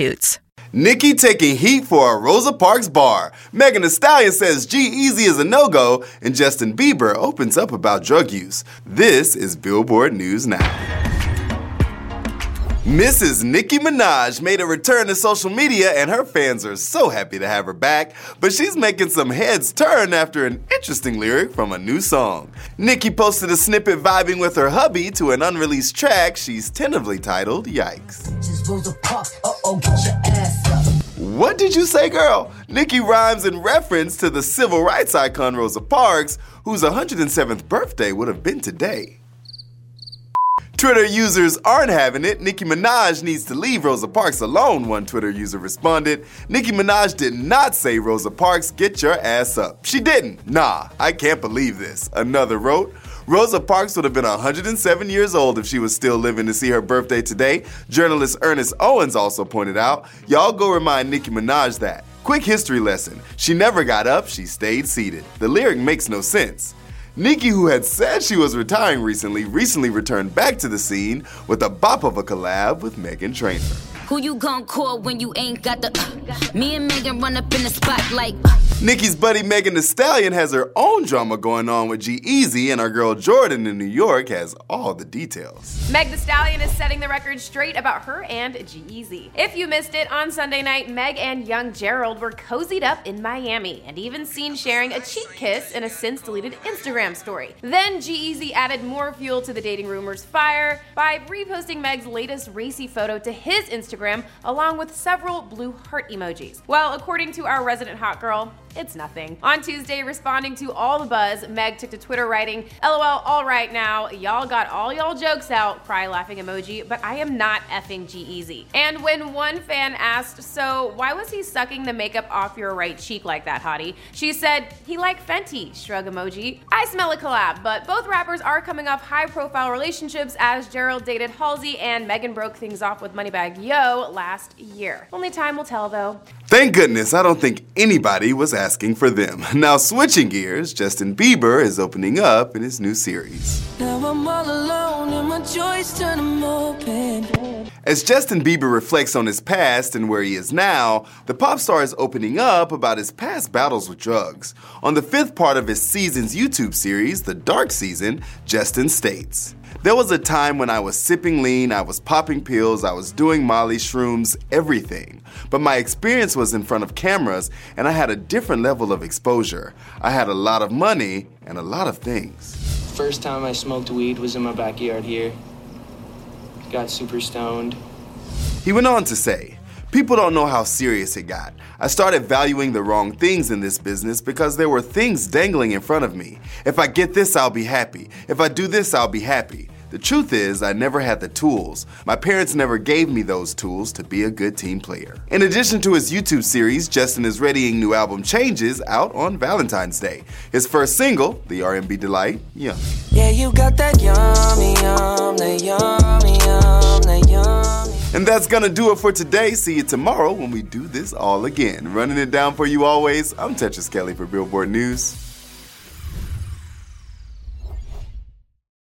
substitutes. Nicki taking heat for a Rosa Parks bar. Megan Thee Stallion says G-Eazy is a no-go, and Justin Bieber opens up about drug use. This is Billboard News Now. Mrs. Nicki Minaj made a return to social media and her fans are so happy to have her back, but she's making some heads turn after an interesting lyric from a new song. Nicki posted a snippet vibing with her hubby to an unreleased track she's tentatively titled Yikes. What did you say, girl? Nicki rhymes in reference to the civil rights icon Rosa Parks, whose 107th birthday would have been today. Twitter users aren't having it. Nicki Minaj needs to leave Rosa Parks alone, one Twitter user responded. Nicki Minaj did not say, Rosa Parks, get your ass up. She didn't. Nah, I can't believe this. Another wrote, Rosa Parks would have been 107 years old if she was still living to see her birthday today. Journalist Ernest Owens also pointed out, Y'all go remind Nicki Minaj that. Quick history lesson. She never got up, she stayed seated. The lyric makes no sense. Nicki, who had said she was retiring recently, recently returned back to the scene with a bop of a collab with Meghan Trainor. Who you gon' call when you ain't got the. Uh, me and Megan run up in the spot like. Uh, Nicki's buddy Megan Thee Stallion has her own drama going on with G-Eazy, and our girl Jordan in New York has all the details. Meg Thee Stallion is setting the record straight about her and G-Eazy. If you missed it, on Sunday night, Meg and young Gerald were cozied up in Miami and even seen sharing a cheek kiss in a since deleted Instagram story. Then G-Eazy added more fuel to the dating rumors fire by reposting Meg's latest racy photo to his Instagram along with several blue heart emojis. Well, according to our resident hot girl, it's nothing. On Tuesday, responding to all the buzz, Meg took to Twitter writing, LOL, all right now, y'all got all y'all jokes out, cry laughing emoji, but I am not effing G-Eazy. And when one fan asked, so why was he sucking the makeup off your right cheek like that, hottie? She said, he liked Fenty, shrug emoji. I smell a collab, but both rappers are coming off high profile relationships as Gerald dated Halsey and Megan broke things off with Moneybagg Yo last year. Only time will tell though. Thank goodness I don't think anybody was asking for them. Now, switching gears, Justin Bieber is opening up in his new series. As Justin Bieber reflects on his past and where he is now, the pop star is opening up about his past battles with drugs. On the fifth part of his season's YouTube series, The Dark Season, Justin states. There was a time when I was sipping lean, I was popping pills, I was doing Molly, shrooms, everything. But my experience was in front of cameras and I had a different level of exposure. I had a lot of money and a lot of things. First time I smoked weed was in my backyard here. Got super stoned. He went on to say, People don't know how serious it got. I started valuing the wrong things in this business because there were things dangling in front of me. If I get this, I'll be happy. If I do this, I'll be happy. The truth is, I never had the tools. My parents never gave me those tools to be a good team player. In addition to his YouTube series, Justin is readying new album Changes out on Valentine's Day. His first single, the R&B delight, Yum. Yeah, you got that yummy, yum, that yummy, yum, that yummy. And that's gonna do it for today. See you tomorrow when we do this all again. Running it down for you always, I'm Tetris Kelly for Billboard News.